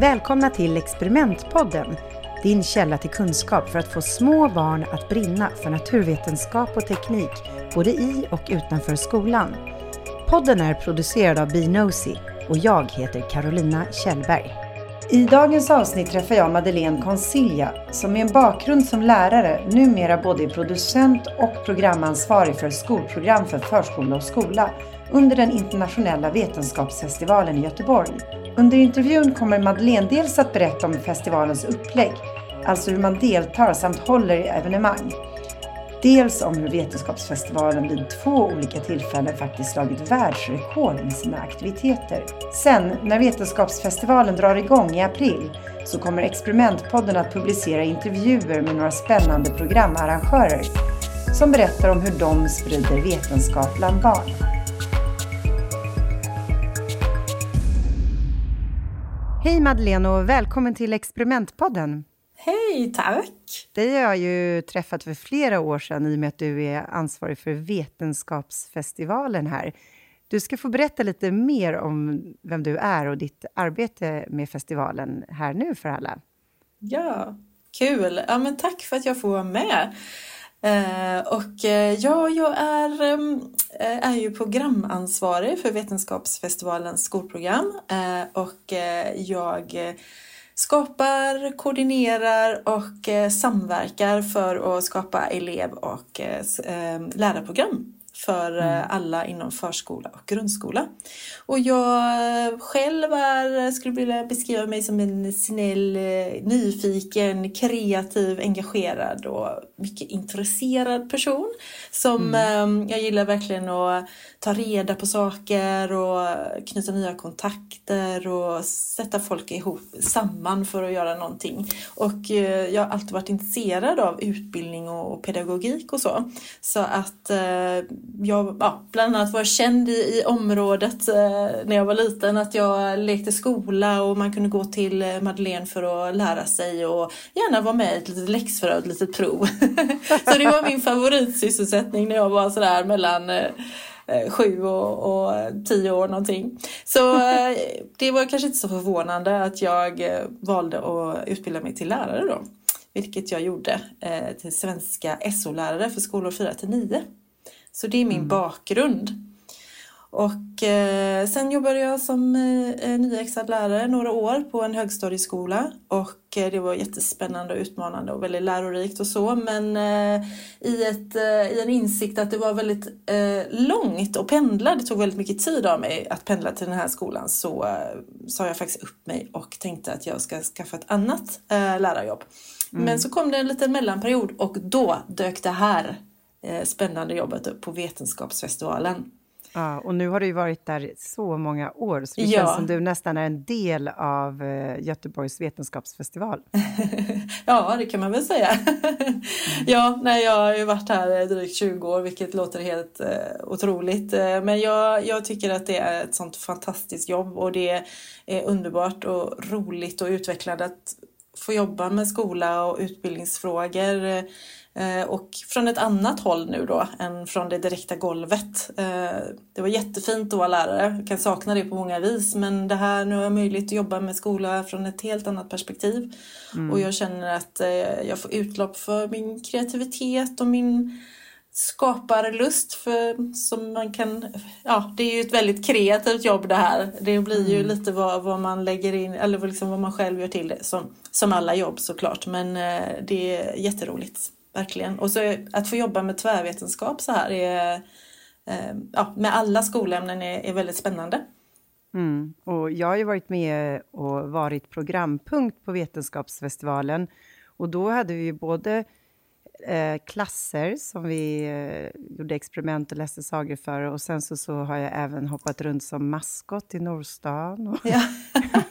Välkomna till Experimentpodden, din källa till kunskap för att få små barn att brinna för naturvetenskap och teknik, både i och utanför skolan. Podden är producerad av Binosi och jag heter Carolina Kjellberg. I dagens avsnitt träffar jag Madeleine Consilia som med en bakgrund som lärare numera både är producent och programansvarig för skolprogram för förskola och skola under den internationella vetenskapsfestivalen i Göteborg. Under intervjun kommer Madeleine dels att berätta om festivalens upplägg, alltså hur man deltar samt håller i evenemang. Dels om hur Vetenskapsfestivalen vid två olika tillfällen faktiskt slagit världsrekord med sina aktiviteter. Sen, när Vetenskapsfestivalen drar igång i april, så kommer Experimentpodden att publicera intervjuer med några spännande programarrangörer som berättar om hur de sprider vetenskap bland barn. Hej Madeleine och välkommen till Experimentpodden. Hej, tack! Dig har jag ju träffat för flera år sedan i och med att du är ansvarig för Vetenskapsfestivalen här. Du ska få berätta lite mer om vem du är och ditt arbete med festivalen här nu för alla. Ja, kul! Ja, men tack för att jag får vara med. Eh, och eh, ja, jag är, ehm, eh, är ju programansvarig för Vetenskapsfestivalens skolprogram. Och jag skapar, koordinerar och samverkar för att skapa elev och ehm, lärarprogram för mm. alla inom förskola och grundskola. Och jag själv är, skulle vilja beskriva mig som en snäll, nyfiken, kreativ, engagerad och mycket intresserad person. Som mm. jag gillar verkligen att ta reda på saker och knyta nya kontakter och sätta folk ihop samman för att göra någonting. Och eh, jag har alltid varit intresserad av utbildning och pedagogik och så. Så att eh, jag, ja, bland annat var känd i, i området eh, när jag var liten att jag lekte skola och man kunde gå till eh, Madeleine för att lära sig och gärna vara med i ett litet läxförhör, ett litet prov. så det var min favoritsysselsättning när jag var sådär mellan eh, eh, sju och, och tio år någonting. Så eh, det var kanske inte så förvånande att jag eh, valde att utbilda mig till lärare då. Vilket jag gjorde eh, till svenska SO-lärare för skolor 4 till 9. Så det är min mm. bakgrund. Och eh, sen jobbade jag som eh, nyexad lärare några år på en högstadieskola och eh, det var jättespännande och utmanande och väldigt lärorikt och så men eh, i, ett, eh, i en insikt att det var väldigt eh, långt att pendla, det tog väldigt mycket tid av mig att pendla till den här skolan så sa jag faktiskt upp mig och tänkte att jag ska skaffa ett annat lärarjobb. Mm. Men så kom det en liten mellanperiod och då dök det här spännande jobbet på Vetenskapsfestivalen. Ja, och nu har du ju varit där så många år, så det ja. känns som du nästan är en del av eh, Göteborgs vetenskapsfestival. ja, det kan man väl säga. Ja, nej, jag har ju varit här drygt 20 år, vilket låter helt eh, otroligt. Eh, men jag, jag tycker att det är ett sånt fantastiskt jobb och det är underbart och roligt och utvecklande att få jobba med skola och utbildningsfrågor Eh, och från ett annat håll nu då än från det direkta golvet. Eh, det var jättefint att vara lärare, jag kan sakna det på många vis men det här, nu har jag möjlighet att jobba med skola från ett helt annat perspektiv. Mm. Och jag känner att eh, jag får utlopp för min kreativitet och min skaparlust för, som man kan, ja det är ju ett väldigt kreativt jobb det här. Det blir ju mm. lite vad, vad man lägger in, eller liksom vad man själv gör till det som, som alla jobb såklart men det är jätteroligt. Verkligen. Och så att få jobba med tvärvetenskap så här är, eh, ja, med alla skolämnen är, är väldigt spännande. Mm. Och jag har ju varit med och varit programpunkt på Vetenskapsfestivalen. Och då hade vi både eh, klasser som vi eh, gjorde experiment och läste sagor för. Och sen så, så har jag även hoppat runt som maskot i Nordstan. Och ja.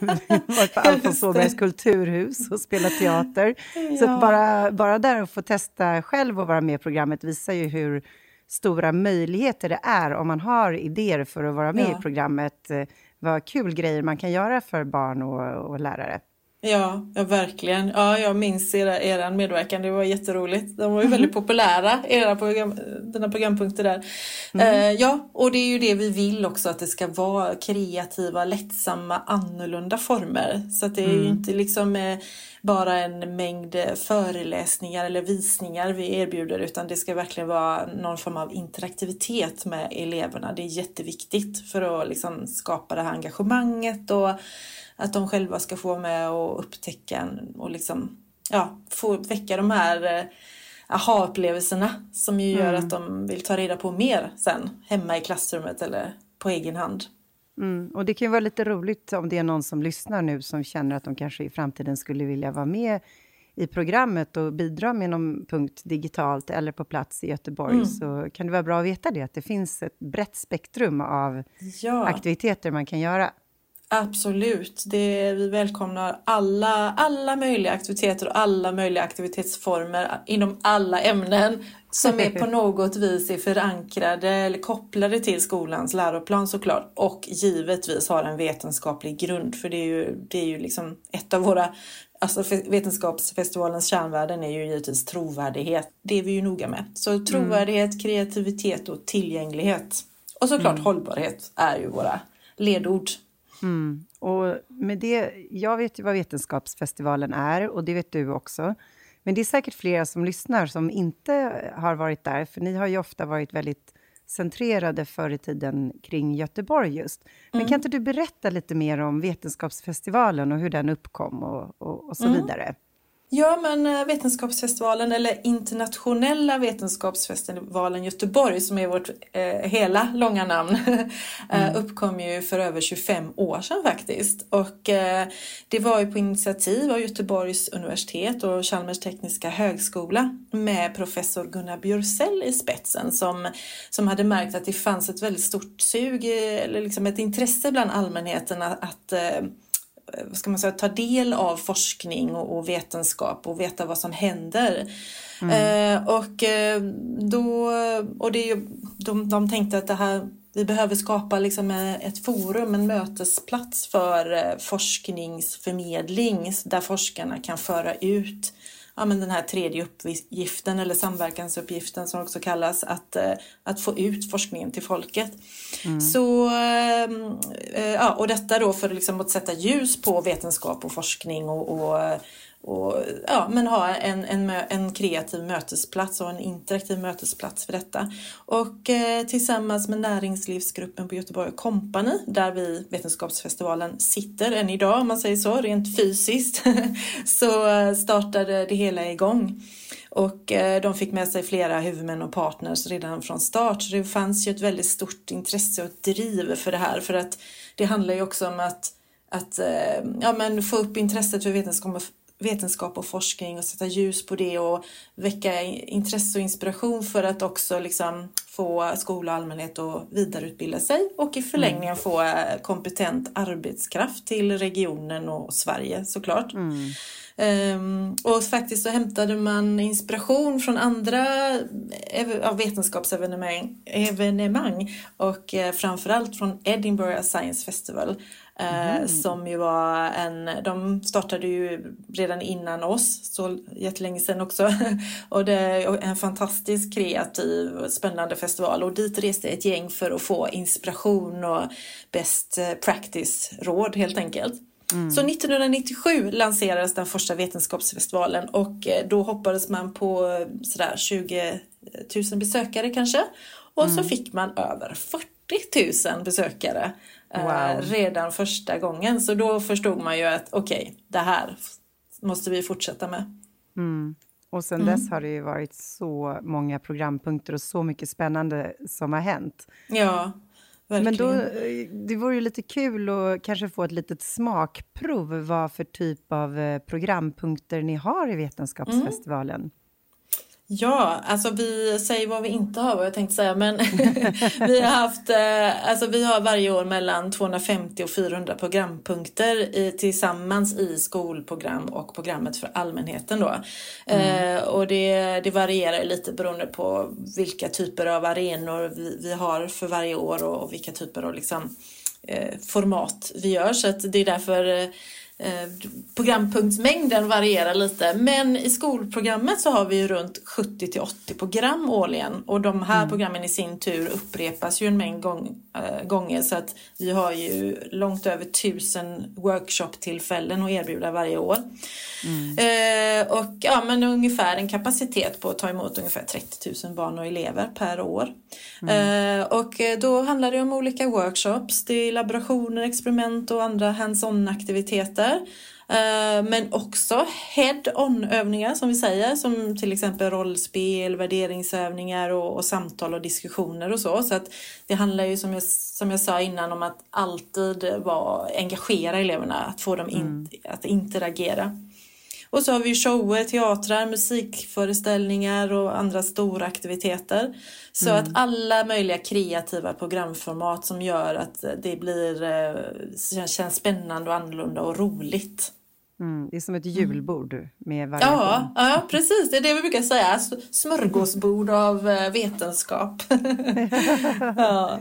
varit på Alfons Åbergs kulturhus och spelat teater. Ja. Så bara, bara där att få testa själv och vara med i programmet visar ju hur stora möjligheter det är om man har idéer för att vara med ja. i programmet. Eh, vad kul grejer man kan göra för barn och, och lärare. Ja, ja verkligen. Ja, jag minns era, er medverkan, det var jätteroligt. De var ju väldigt populära, era program, dina programpunkter där. Mm. Uh, ja, och det är ju det vi vill också, att det ska vara kreativa, lättsamma, annorlunda former. Så att det är mm. ju inte liksom uh, bara en mängd föreläsningar eller visningar vi erbjuder, utan det ska verkligen vara någon form av interaktivitet med eleverna. Det är jätteviktigt för att liksom skapa det här engagemanget och att de själva ska få med och upptäcka och liksom, ja, få väcka de här eh, aha-upplevelserna som ju gör mm. att de vill ta reda på mer sen hemma i klassrummet eller på egen hand. Mm. Och det kan ju vara lite roligt om det är någon som lyssnar nu som känner att de kanske i framtiden skulle vilja vara med i programmet och bidra med någon punkt digitalt eller på plats i Göteborg mm. så kan det vara bra att veta det, att det finns ett brett spektrum av ja. aktiviteter man kan göra. Absolut. Det, vi välkomnar alla, alla möjliga aktiviteter och alla möjliga aktivitetsformer inom alla ämnen som är på något vis är förankrade eller kopplade till skolans läroplan såklart och givetvis har en vetenskaplig grund för det är ju, det är ju liksom ett av våra Alltså Vetenskapsfestivalens kärnvärden är ju givetvis trovärdighet. Det är vi ju noga med. Så trovärdighet, mm. kreativitet och tillgänglighet. Och såklart mm. hållbarhet är ju våra ledord Mm. Och med det, jag vet ju vad Vetenskapsfestivalen är och det vet du också. Men det är säkert flera som lyssnar som inte har varit där, för ni har ju ofta varit väldigt centrerade förr i tiden kring Göteborg just. Men mm. kan inte du berätta lite mer om Vetenskapsfestivalen och hur den uppkom och, och, och så mm. vidare? Ja, men eh, Vetenskapsfestivalen eller Internationella Vetenskapsfestivalen Göteborg som är vårt eh, hela långa namn eh, mm. uppkom ju för över 25 år sedan faktiskt. Och eh, det var ju på initiativ av Göteborgs universitet och Chalmers tekniska högskola med professor Gunnar Björsell i spetsen som, som hade märkt att det fanns ett väldigt stort sug eller liksom ett intresse bland allmänheten att, att eh, ska man säga, ta del av forskning och, och vetenskap och veta vad som händer. Mm. Eh, och eh, då, och det, de, de tänkte att det här, vi behöver skapa liksom ett forum, en mötesplats för eh, forskningsförmedling där forskarna kan föra ut ja, men den här tredje uppgiften eller samverkansuppgiften som också kallas att, eh, att få ut forskningen till folket. Mm. Så, ehm, eh, ja, och detta då för liksom att sätta ljus på vetenskap och forskning och, och och ja, men ha en, en, en kreativ mötesplats och en interaktiv mötesplats för detta. Och eh, tillsammans med näringslivsgruppen på Göteborg Company där vi Vetenskapsfestivalen sitter än idag om man säger så, rent fysiskt, så eh, startade det hela igång. Och eh, de fick med sig flera huvudmän och partners redan från start. Så det fanns ju ett väldigt stort intresse och driv för det här. För att det handlar ju också om att, att eh, ja, men få upp intresset för vetenskap vetenskap och forskning och sätta ljus på det och väcka intresse och inspiration för att också liksom få skola och allmänhet att vidareutbilda sig och i förlängningen mm. få eh, kompetent arbetskraft till regionen och Sverige såklart. Mm. Um, och faktiskt så hämtade man inspiration från andra ev vetenskapsevenemang evenemang och eh, framförallt från Edinburgh Science Festival Mm. Som ju var en, de startade ju redan innan oss, så jättelänge sedan också. och det är en fantastiskt kreativ och spännande festival och dit reste ett gäng för att få inspiration och best practice-råd helt enkelt. Mm. Så 1997 lanserades den första vetenskapsfestivalen och eh, då hoppades man på sådär 20 000 besökare kanske. Och mm. så fick man över 40 000 besökare Eh, wow. redan första gången. Så då förstod man ju att okej, okay, det här måste vi fortsätta med. Mm. Och sen mm. dess har det ju varit så många programpunkter och så mycket spännande som har hänt. Ja, verkligen. Men då, eh, det vore ju lite kul att kanske få ett litet smakprov vad för typ av eh, programpunkter ni har i Vetenskapsfestivalen. Mm. Ja, alltså vi säger vad vi inte har vad jag tänkte säga men vi har haft, eh, alltså vi har varje år mellan 250 och 400 programpunkter i, tillsammans i skolprogram och programmet för allmänheten då. Mm. Eh, och det, det varierar lite beroende på vilka typer av arenor vi, vi har för varje år och, och vilka typer av liksom, eh, format vi gör så det är därför Eh, programpunktsmängden varierar lite men i skolprogrammet så har vi ju runt 70 till 80 program årligen och de här mm. programmen i sin tur upprepas ju en mängd gång, äh, gånger så att vi har ju långt över tusen workshop-tillfällen att erbjuda varje år. Mm. Eh, och ja, men ungefär en kapacitet på att ta emot ungefär 30 000 barn och elever per år. Mm. Eh, och då handlar det om olika workshops, det är laborationer, experiment och andra hands-on aktiviteter övningar. Eh, men också head-on övningar som vi säger som till exempel rollspel, värderingsövningar och, och, samtal och diskussioner och så. Så att det handlar ju som jag, som jag sa innan om att alltid vara, engagera eleverna, att få dem in, mm. att interagera. Och så har vi shower, teatrar, musikföreställningar och andra stora aktiviteter. Så mm. att alla möjliga kreativa programformat som gör att det blir, eh, känns spännande och annorlunda och roligt. Mm, det är som ett julbord med variation. Ja, ja, precis. Det är det vi brukar säga. Smörgåsbord av eh, vetenskap. ja.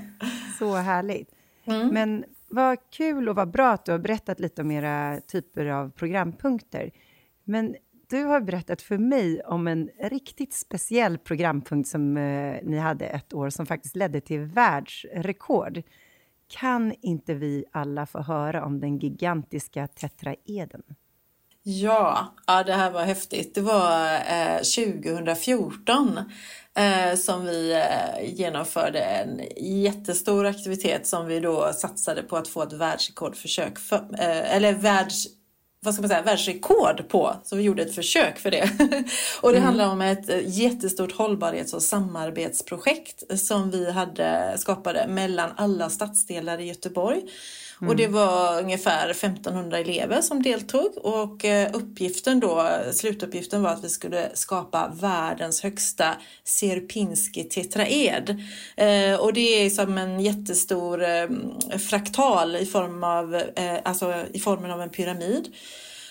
Så härligt. Mm. Men vad kul och vad bra att du har berättat lite om era typer av programpunkter. Men du har berättat för mig om en riktigt speciell programpunkt som eh, ni hade ett år som faktiskt ledde till världsrekord. Kan inte vi alla få höra om den gigantiska tetraeden? Ja, ja, det här var häftigt. Det var eh, 2014 eh, som vi eh, genomförde en jättestor aktivitet som vi då satsade på att få ett världsrekordförsök för, eh, eller världs vad ska man säga, världsrekord på. Så vi gjorde ett försök för det. och det mm. handlar om ett eh, jättestort hållbarhets och samarbetsprojekt som vi hade skapade mellan alla stadsdelar i Göteborg. Mm. Och det var ungefär 1500 elever som deltog och eh, uppgiften då, slutuppgiften var att vi skulle skapa världens högsta Sierpinski tetraed. Eh, och det är som en jättestor eh, fraktal i form av, alltså i formen av en pyramid.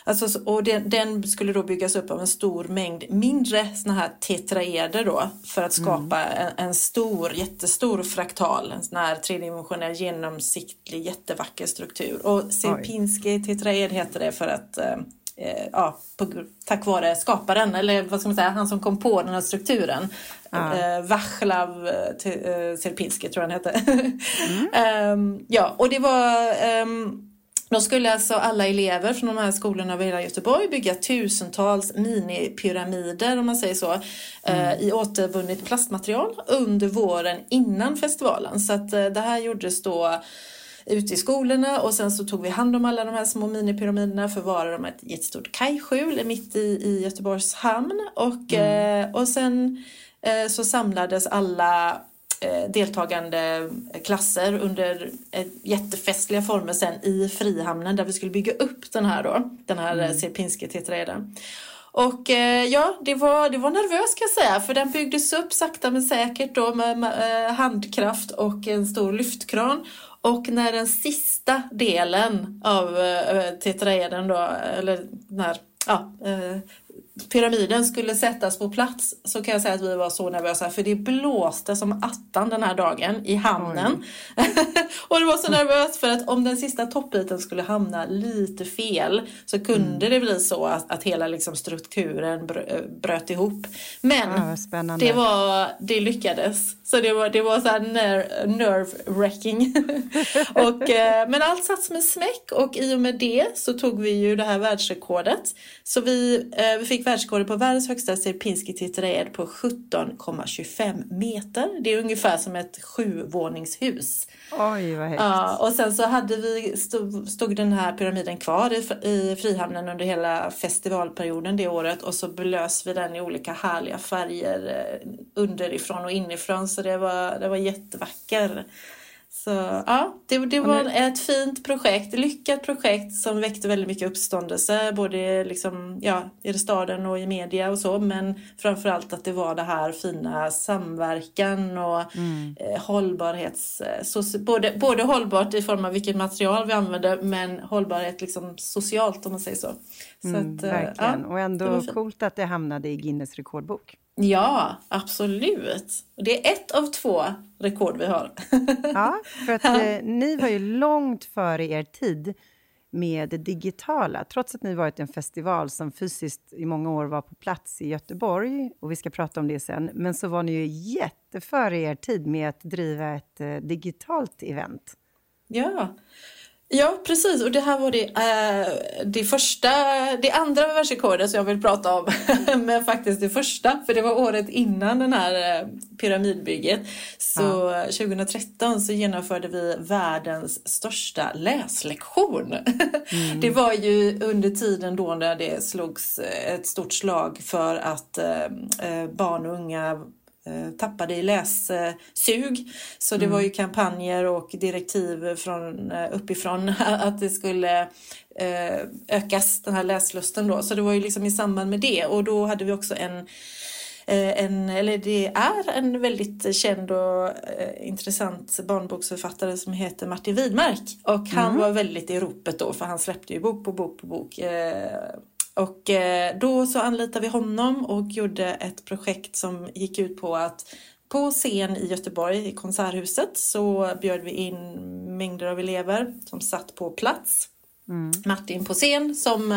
Alltså, och den, den, skulle då byggas upp av en stor mängd mindre såna här tetraeder då för att skapa mm. en, en, stor, jättestor fraktal, en sån här tredimensionell genomsiktlig jättevacker struktur. Och Sierpinski tetraed heter det för att eh, eh, ja, på, tack vare skaparen, eller vad ska man säga, han som kom på den här strukturen. Ja. Eh, Vaclav eh, eh Sierpinski tror jag han hette. Mm. um, ja, och det var um, då skulle alltså alla elever från de här skolorna över hela Göteborg bygga tusentals minipyramider, om man säger så, eh, mm. i återvunnet plastmaterial under våren innan festivalen. Så att eh, det här gjordes då ute i skolorna och sen så tog vi hand om alla de här små minipyramiderna, förvarade dem i ett jättestort kajskjul mitt i, i Göteborgs hamn och, mm. eh, och sen så samlades alla deltagande klasser under jättefestliga former sen i Frihamnen där vi skulle bygga upp den här då, den här mm. Sierpinski tetraeden. Och eh, ja, det var, det var nervöst kan jag säga för den byggdes upp sakta men säkert då med, med eh, handkraft och en stor lyftkran. Och när den sista delen av eh, tetraeden då, eller den här ja, eh, pyramiden skulle sättas på plats så kan jag säga att vi var så nervösa för det blåste som attan den här dagen i hamnen. och det var så nervöst för att om den sista toppbiten skulle hamna lite fel så kunde mm. det bli så att, att hela liksom strukturen bröt ihop. Men ja, det, var, det lyckades. Så det var, det var så här ner, nerve wrecking. och, eh, men allt satt som en smäck och i och med det så tog vi ju det här världsrekordet. Så vi, eh, vi fick världsrekordet på världens högsta Sierpinski titräd på 17,25 meter. Det är ungefär som ett sjuvåningshus. Oj, vad högt. Ja, och sen så hade vi, stod, stod den här pyramiden kvar i, i Frihamnen under hela festivalperioden det året och så belös vi den i olika härliga färger eh, underifrån och inifrån så det var, det var jättevacker. Så ja, det, det var ett fint projekt, lyckat projekt som väckte väldigt mycket uppståndelse både liksom, ja, i staden och i media och så men framförallt att det var det här fina samverkan och mm. eh, hållbarhets... Eh, så, både, både hållbart i form av vilket material vi använde men hållbarhet liksom socialt om man säger så. så mm, att, eh, verkligen, ja, och ändå coolt att det hamnade i Guinness rekordbok. Ja, absolut. Det är ett av två rekord vi har. ja, för att eh, ni var ju långt före er tid med det digitala. Trots att ni varit en festival som fysiskt i många år var på plats i Göteborg, och vi ska prata om det sen, men så var ni ju jätteföre er tid med att driva ett eh, digitalt event. Ja, Ja, precis. Och det här var det, äh, det första, det andra världsrekordet som jag vill prata om. Men faktiskt det första, för det var året innan den här äh, pyramidbygget. Så ja. 2013 så genomförde vi världens största läslektion. Mm. Det var ju under tiden då när det slogs ett stort slag för att äh, barn och unga Eh, tappade i lässug. Så det mm. var ju kampanjer och direktiv från eh, uppifrån att det skulle eh, ökas den här läslusten då. Så det var ju liksom i samband med det och då hade vi också en en, eller det är en väldigt känd och intressant barnboksförfattare som heter Martin Widmark. Och han mm. var väldigt i ropet då för han släppte ju bok på bok på bok. Och eh, då så anlitade vi honom och gjorde ett projekt som gick ut på att på scen i Göteborg i Konserthuset så bjöd vi in mängder av elever som satt på plats. Mm. Martin på scen som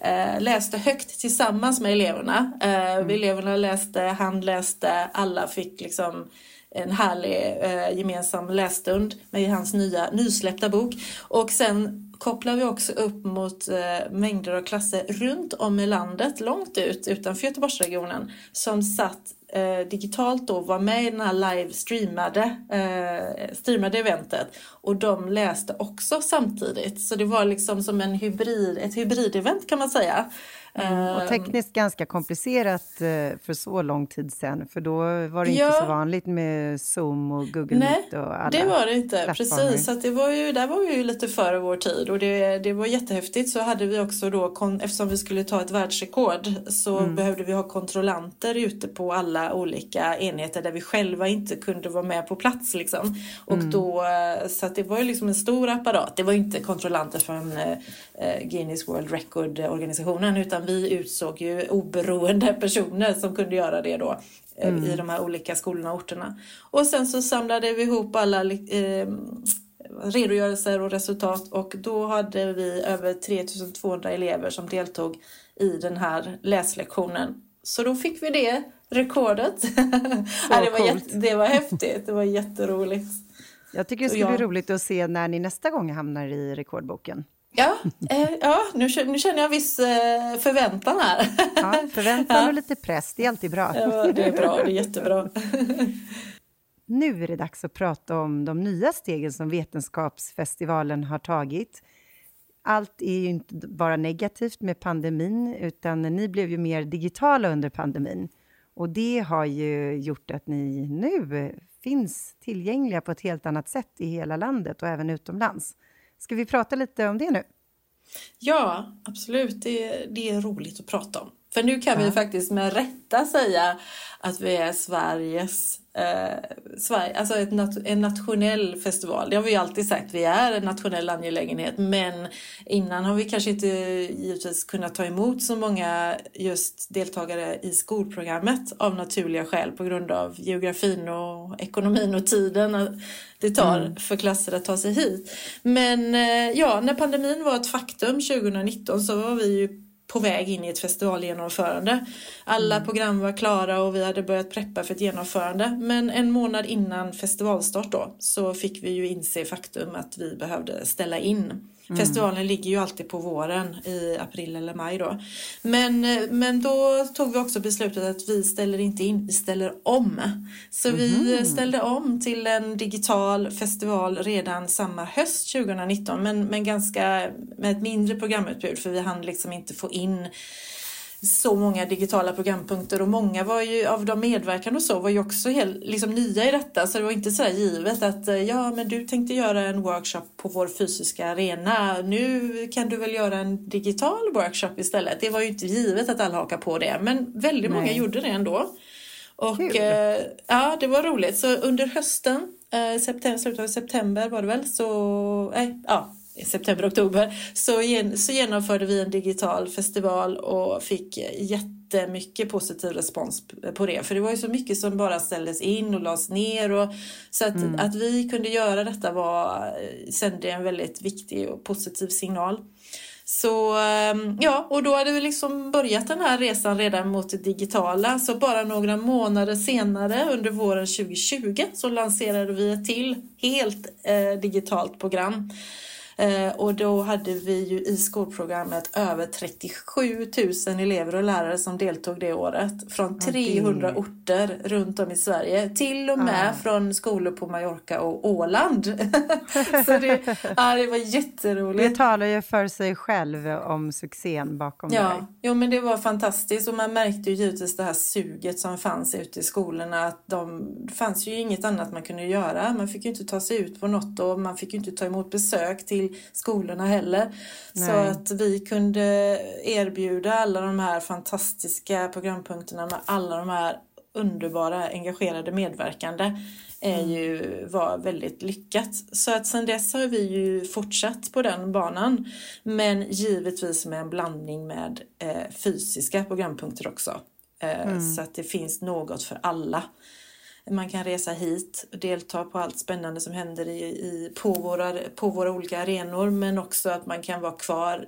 eh, läste högt tillsammans med eleverna. Eh, mm. Eleverna läste, han läste, alla fick liksom en härlig eh, gemensam lässtund med hans nya nysläppta bok. Och sen kopplar vi också upp mot eh, mängder av klasser runt om i landet, långt ut utanför Göteborgsregionen, som satt eh, digitalt då, var med i den här live-streamade eh, streamade eventet och de läste också samtidigt. Så det var liksom som en hybrid, ett hybridevent kan man säga. Mm, och ehm. tekniskt ganska komplicerat eh, för så lång tid sedan, för då var det inte ja. så vanligt med Zoom och Google Nej, Meet och alla det var det inte. Precis, så det var ju, där var vi ju lite före vår tid och det, det var jättehäftigt. Så hade vi också då, eftersom vi skulle ta ett världsrekord, så mm. behövde vi ha kontrollanter ute på alla olika enheter där vi själva inte kunde vara med på plats. Liksom. Och mm. då, eh, så det var ju liksom en stor apparat. Det var inte kontrollanter från Guinness World Record-organisationen utan vi utsåg ju oberoende personer som kunde göra det då eh, mm. i de här olika skolorna och orterna. Och sen så samlade vi ihop alla eh, redogörelser och resultat och då hade vi över 3200 elever som deltog i den här läslektionen. Så då fick vi det rekordet. ja, det, var jätte, det var häftigt, det var jätteroligt. Jag tycker det ska bli roligt att se när ni nästa gång hamnar i rekordboken. Ja, eh, ja nu, nu känner jag viss eh, förväntan här. Ja, förväntan och lite press, det är alltid bra. Ja, det är bra, det är jättebra. Nu är det dags att prata om de nya stegen som Vetenskapsfestivalen har tagit. Allt är ju inte bara negativt med pandemin, utan ni blev ju mer digitala under pandemin. Och det har ju gjort att ni nu finns tillgängliga på ett helt annat sätt i hela landet och även utomlands. Ska vi prata lite om det nu? Ja, absolut. Det, det är roligt att prata om. För nu kan ja. vi faktiskt med rätta säga att vi är Sveriges eh, Sverige, alltså ett nat en nationell festival. Det har vi alltid sagt, vi är en nationell angelägenhet. Men innan har vi kanske inte givetvis kunnat ta emot så många just deltagare i skolprogrammet av naturliga skäl på grund av geografin och ekonomin och tiden det tar mm. för klasser att ta sig hit. Men eh, ja, när pandemin var ett faktum 2019 så var vi ju på väg in i ett festivalgenomförande. Alla mm. program var klara och vi hade börjat preppa för ett genomförande. Men en månad innan festivalstart då så fick vi ju inse faktum att vi behövde ställa in. Mm. Festivalen ligger ju alltid på våren i april eller maj då. Men, men då tog vi också beslutet att vi ställer inte in, vi ställer om. Så mm. vi mhm. ställde om till en digital festival redan samma höst 2019 men, men ganska med ett mindre programutbud för vi hann liksom inte få in så många digitala programpunkter och många var ju, av de medverkande och så var ju också helt, liksom nya i detta så det var inte så givet att eh, ja men du tänkte göra en workshop på vår fysiska arena nu kan du väl göra en digital workshop istället. Det var ju inte givet att alla hakar på det men väldigt Nej. många gjorde det ändå. Och eh, ja, det var roligt. Så under hösten, eh, september, slutet av september var det väl, så eh, ja, september, oktober, så, gen, så genomförde vi en digital festival och fick jättemycket positiv respons på det. För det var ju så mycket som bara ställdes in och lades ner. Och, så att, mm. att vi kunde göra detta var, sände en väldigt viktig och positiv signal. Så ehm, ja, och då hade vi liksom börjat den här resan redan mot det digitala. Så bara några månader senare under våren 2020 så lanserade vi ett till helt eh, digitalt program Eh, och då hade vi ju i skolprogrammet över 37 000 elever och lärare som deltog det året från 300 okay. orter runt om i Sverige. Till och med ah. från skolor på Mallorca och Åland. så det, ja, det var jätteroligt. Det talar ju för sig själv om succén bakom ja. dig. Jo, men det var fantastiskt och man märkte ju givetvis det här suget som fanns ute i skolorna. Att de, det fanns ju inget annat man kunde göra. Man fick ju inte ta sig ut på något och man fick ju inte ta emot besök till skolorna heller. Nej. Så att vi kunde erbjuda alla de här fantastiska programpunkterna med alla de här underbara engagerade medverkande är mm. ju, var väldigt lyckat. Så att sen dess har vi ju fortsatt på den banan. Men givetvis med en blandning med eh, fysiska programpunkter också. Eh, mm. Så att det finns något för alla. Man kan resa hit och delta på allt spännande som händer i, i, på, våra, på våra olika arenor men också att man kan vara kvar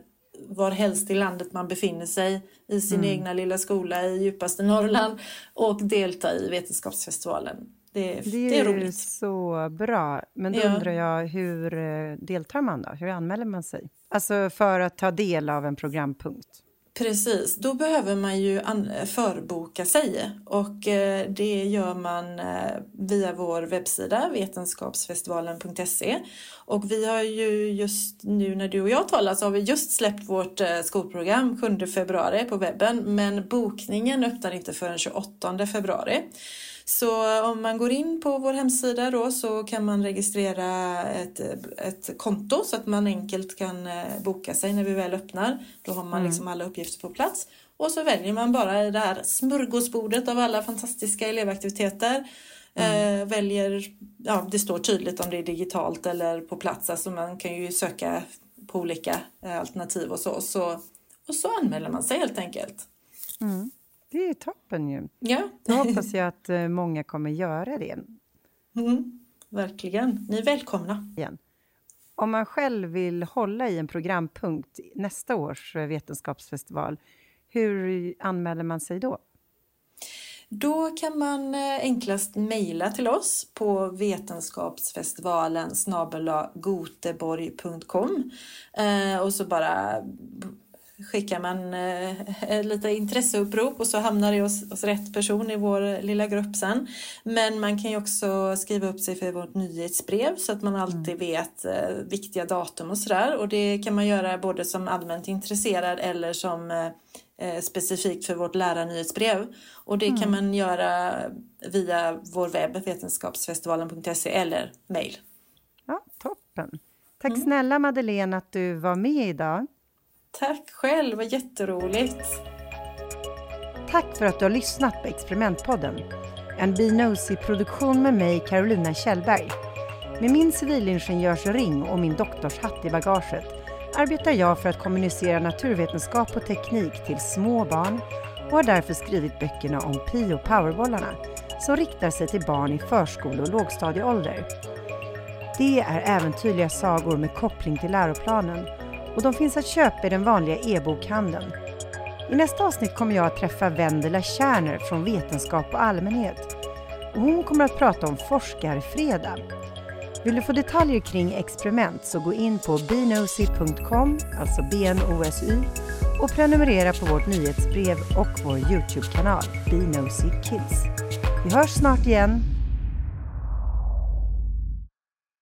var helst i landet man befinner sig i sin mm. egna lilla skola i djupaste Norrland och delta i Vetenskapsfestivalen. Det, det, är, det är roligt. så bra. Men då ja. undrar jag, hur eh, deltar man då? Hur anmäler man sig? Alltså för att ta del av en programpunkt? Precis, då behöver man ju förboka sig. Och eh, det gör man eh, via vår webbsida vetenskapsfestivalen.se och vi har ju just nu när du och jag talar så har vi just släppt vårt eh, skolprogram 7 februari på webben. Men bokningen öppnar inte förrän 28 februari. Så om man går in på vår hemsida då så kan man registrera ett, ett konto så att man enkelt kan eh, boka sig när vi väl öppnar. Då har man mm. liksom alla uppgifter på plats. Och så väljer man bara det här smörgåsbordet av alla fantastiska elevaktiviteter. Mm. Eh, väljer, ja det står tydligt om det är digitalt eller på plats. Alltså man kan ju söka på olika eh, alternativ och så. så. Och så anmäler man sig helt enkelt. Mm. Det är toppen ju. Ja. Då hoppas jag att eh, många kommer göra det. Mm, verkligen. Ni är välkomna. Igen. Om man själv vill hålla i en programpunkt nästa års eh, vetenskapsfestival, hur anmäler man sig då? Då kan man eh, enklast mejla till oss på vetenskapsfestivalen goteborg.com och så bara skickar man eh, lite intresseupprop och så hamnar det hos, hos rätt person i vår lilla grupp sen. Men man kan ju också skriva upp sig för vårt nyhetsbrev så att man alltid mm. vet eh, viktiga datum och sådär. Och det kan man göra både som allmänt intresserad eller som eh, eh specifikt för vårt lärarnyhetsbrev. Och det mm. kan man göra via vår webb, vetenskapsfestivalen.se eller mejl. Ja, toppen. Tack mm. snälla Madeleine att du var med idag. Tack själv, vad jätteroligt. Tack för att du har lyssnat på Experimentpodden. En Be-Nosy-produktion med mig, Carolina Kjellberg. Med min civilingenjörsring och min doktorshatt i bagaget arbetar jag för att kommunicera naturvetenskap och teknik till små barn och har därför skrivit böckerna om Pi och powerbollarna som riktar sig till barn i förskole och lågstadieålder. Det är äventyrliga sagor med koppling till läroplanen och de finns att köpa i den vanliga e-bokhandeln. I nästa avsnitt kommer jag att träffa Vendela Kärner från Vetenskap och allmänhet. Och hon kommer att prata om Forskarfredag. Vill du få detaljer kring experiment så gå in på bnosy.com, alltså BNOSY, och prenumerera på vårt nyhetsbrev och vår Youtube-kanal Bnosy Kids. Vi hörs snart igen.